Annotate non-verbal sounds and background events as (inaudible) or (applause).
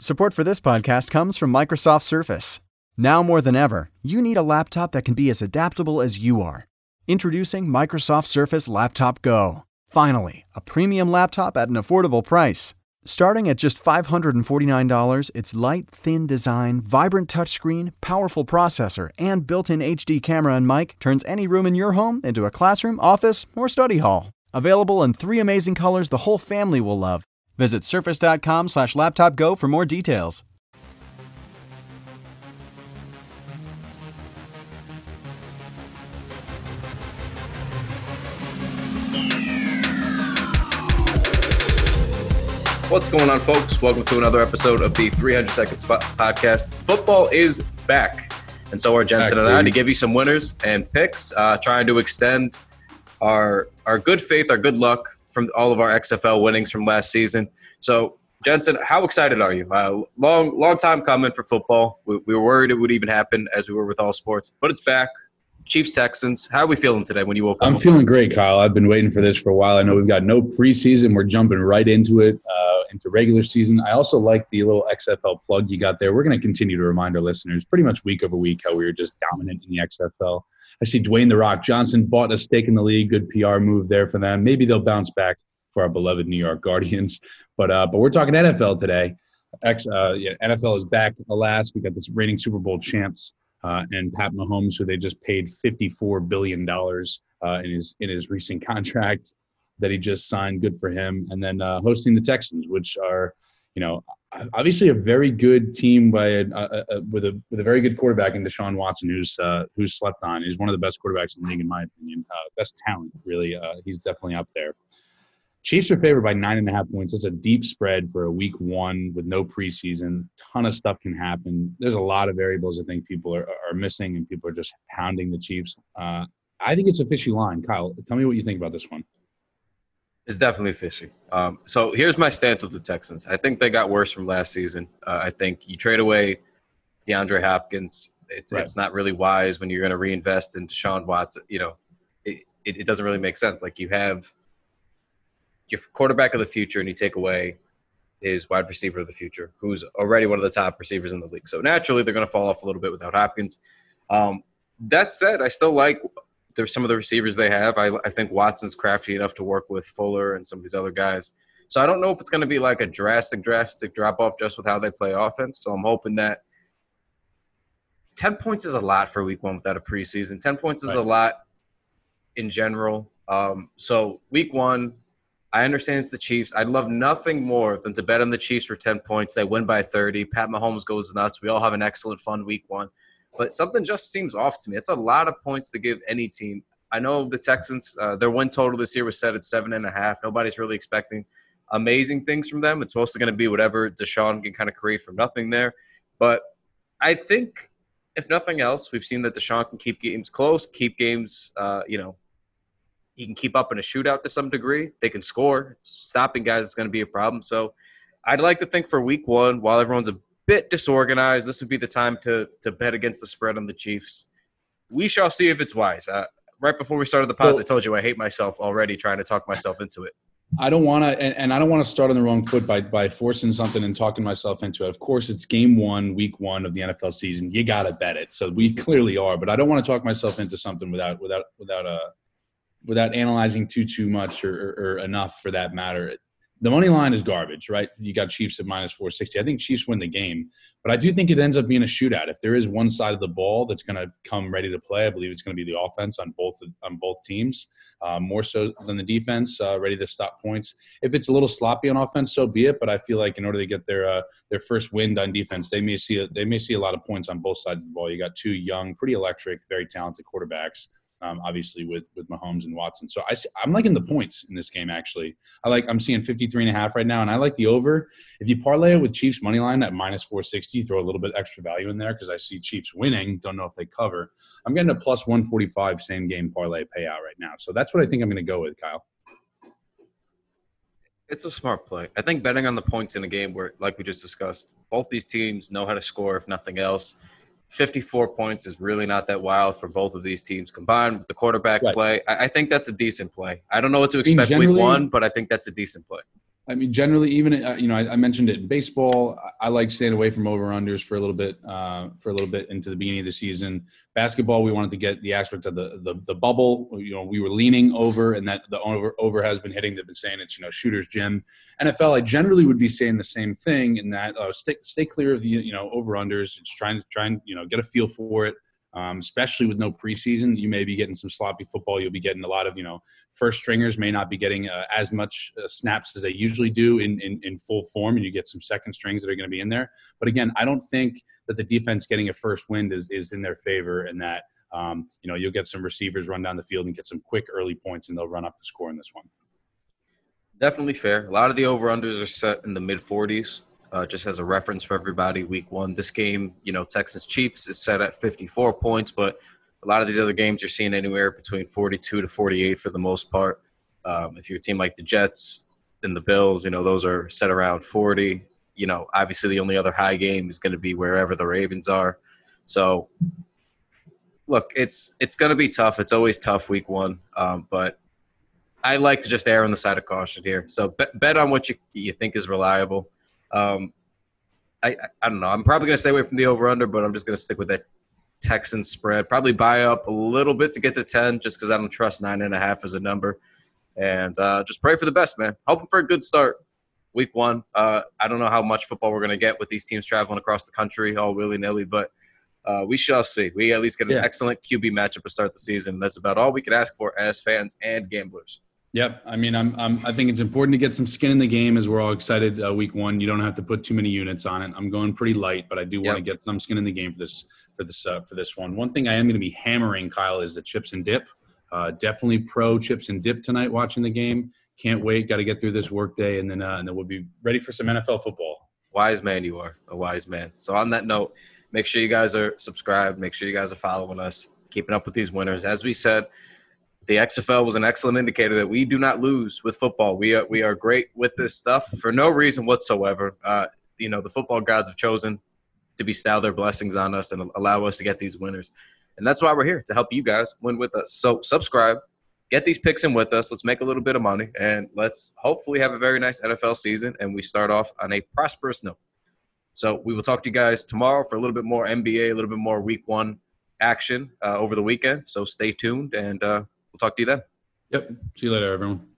Support for this podcast comes from Microsoft Surface. Now more than ever, you need a laptop that can be as adaptable as you are. Introducing Microsoft Surface Laptop Go. Finally, a premium laptop at an affordable price. Starting at just $549, its light, thin design, vibrant touchscreen, powerful processor, and built in HD camera and mic turns any room in your home into a classroom, office, or study hall. Available in three amazing colors the whole family will love. Visit surface.com slash laptopgo for more details. What's going on, folks? Welcome to another episode of the 300 Seconds Podcast. Football is back, and so are Jensen back, and I to give you some winners and picks, uh, trying to extend our our good faith, our good luck from all of our XFL winnings from last season. So, Jensen, how excited are you? Uh, long long time coming for football. We, we were worried it would even happen, as we were with all sports, but it's back. Chiefs Texans. How are we feeling today when you woke up? I'm feeling great, Kyle. I've been waiting for this for a while. I know we've got no preseason. We're jumping right into it, uh, into regular season. I also like the little XFL plug you got there. We're going to continue to remind our listeners pretty much week over week how we were just dominant in the XFL. I see Dwayne The Rock Johnson bought a stake in the league. Good PR move there for them. Maybe they'll bounce back for our beloved New York Guardians. (laughs) But uh, but we're talking NFL today. X, uh, yeah, NFL is back. Alas, we got this reigning Super Bowl champs uh, and Pat Mahomes, who they just paid fifty-four billion dollars uh, in his in his recent (laughs) contract that he just signed. Good for him. And then uh, hosting the Texans, which are, you know, obviously a very good team by a, a, a, with a with a very good quarterback in Deshaun Watson, who's uh, who's slept on. He's one of the best quarterbacks in the league, in my opinion. Uh, best talent, really. Uh, he's definitely up there. Chiefs are favored by nine and a half points. That's a deep spread for a week one with no preseason. Ton of stuff can happen. There's a lot of variables I think people are, are missing, and people are just pounding the Chiefs. Uh, I think it's a fishy line. Kyle, tell me what you think about this one. It's definitely fishy. Um, so here's my stance with the Texans. I think they got worse from last season. Uh, I think you trade away DeAndre Hopkins. It's, right. it's not really wise when you're going to reinvest in Deshaun Watson. You know, it, it, it doesn't really make sense. Like you have your quarterback of the future and you take away his wide receiver of the future, who's already one of the top receivers in the league. So naturally, they're going to fall off a little bit without Hopkins. Um, that said, I still like there's some of the receivers they have. I, I think Watson's crafty enough to work with Fuller and some of these other guys. So I don't know if it's going to be like a drastic, drastic drop off just with how they play offense. So I'm hoping that 10 points is a lot for week one without a preseason. 10 points is right. a lot in general. Um, so week one, I understand it's the Chiefs. I'd love nothing more than to bet on the Chiefs for 10 points. They win by 30. Pat Mahomes goes nuts. We all have an excellent, fun week one. But something just seems off to me. It's a lot of points to give any team. I know the Texans, uh, their win total this year was set at seven and a half. Nobody's really expecting amazing things from them. It's mostly going to be whatever Deshaun can kind of create from nothing there. But I think, if nothing else, we've seen that Deshaun can keep games close, keep games, uh, you know, he can keep up in a shootout to some degree. They can score. Stopping guys is going to be a problem. So I'd like to think for week one, while everyone's a bit disorganized, this would be the time to to bet against the spread on the Chiefs. We shall see if it's wise. Uh, right before we started the pause, well, I told you I hate myself already trying to talk myself into it. I don't want to, and, and, I don't want to start on the wrong foot by by forcing something and talking myself into it. Of course, it's game one, week one of the NFL season. You got to bet it. So we clearly are, but I don't want to talk myself into something without without without a uh, without analyzing too too much or, or, or, enough for that matter. The money line is garbage, right? You got Chiefs at minus 460. I think Chiefs win the game, but I do think it ends up being a shootout. If there is one side of the ball that's going to come ready to play, I believe it's going to be the offense on both on both teams, uh, more so than the defense, uh, ready to stop points. If it's a little sloppy on offense, so be it. But I feel like in order to get their uh, their first wind on defense, they may see a, they may see a lot of points on both sides of the ball. You got two young, pretty electric, very talented quarterbacks um, obviously with with Mahomes and Watson. So I, I'm liking the points in this game. Actually, I like I'm seeing 53 and a half right now, and I like the over. If you parlay it with Chiefs money line at minus 460, throw a little bit extra value in there because I see Chiefs winning. Don't know if they cover. I'm getting a plus 145 same game parlay payout right now. So that's what I think I'm going to go with, Kyle. It's a smart play. I think betting on the points in a game where, like we just discussed, both these teams know how to score, if nothing else. 54 points is really not that wild for both of these teams combined with the quarterback right. play. I, I, think that's a decent play. I don't know what to expect week one, but I think that's a decent play. I mean, generally, even uh, you know, I, I, mentioned it in baseball. I, like staying away from over unders for a little bit, uh, for a little bit into the beginning of the season. Basketball, we wanted to get the aspect of the, the the bubble. You know, we were leaning over, and that the over over has been hitting. They've been saying it's you know shooter's gym. NFL, I generally would be saying the same thing in that uh, stay stay clear of the you know over unders. Just trying to try and you know get a feel for it um, especially with no preseason. You may be getting some sloppy football. You'll be getting a lot of, you know, first stringers may not be getting uh, as much uh, snaps as they usually do in, in, in, full form, and you get some second strings that are going to be in there. But again, I don't think that the defense getting a first wind is, is in their favor and that, um, you know, you'll get some receivers run down the field and get some quick early points, and they'll run up the score in this one. Definitely fair. A lot of the over unders are set in the mid 40s uh, just as a reference for everybody, week one. This game, you know, Texas Chiefs is set at 54 points, but a lot of these other games you're seeing anywhere between 42 to 48 for the most part. Um, if you're a team like the Jets and the Bills, you know, those are set around 40. You know, obviously the only other high game is going to be wherever the Ravens are. So, look, it's it's going to be tough. It's always tough week one, um, but I like to just err on the side of caution here. So bet, bet on what you you think is reliable. Um, I, I don't know. I'm probably going to stay away from the over under, but I'm just going to stick with that Texan spread. Probably buy up a little bit to get to 10 just because I don't trust nine and a half as a number. And uh, just pray for the best, man. Hoping for a good start week one. Uh, I don't know how much football we're going to get with these teams traveling across the country all willy nilly, but uh, we shall see. We at least get an yeah. excellent QB matchup to start the season. That's about all we could ask for as fans and gamblers. Yep. I mean, I'm, I'm, i think it's important to get some skin in the game as we're all excited. Uh, week one, you don't have to put too many units on it. I'm going pretty light, but I do want to get some skin in the game for this, for this, uh, for this one. One thing I am going to be hammering, Kyle, is the chips and dip. Uh, definitely pro chips and dip tonight watching the game. Can't wait. Got to get through this workday, and then, uh, and then we'll be ready for some NFL football. Wise man, you are a wise man. So on that note, make sure you guys are subscribed. Make sure you guys are following us, keeping up with these winners. As we said the XFL was an excellent indicator that we do not lose with football. We are we are great with this stuff for no reason whatsoever. Uh, you know, the football gods have chosen to bestow their blessings on us and allow us to get these winners, and that's why we're here to help you guys win with us. So subscribe, get these picks in with us. Let's make a little bit of money, and let's hopefully have a very nice NFL season. And we start off on a prosperous note. So we will talk to you guys tomorrow for a little bit more NBA, a little bit more Week One action uh, over the weekend. So stay tuned and. Uh, We'll talk to you then. Yep. See you later, everyone.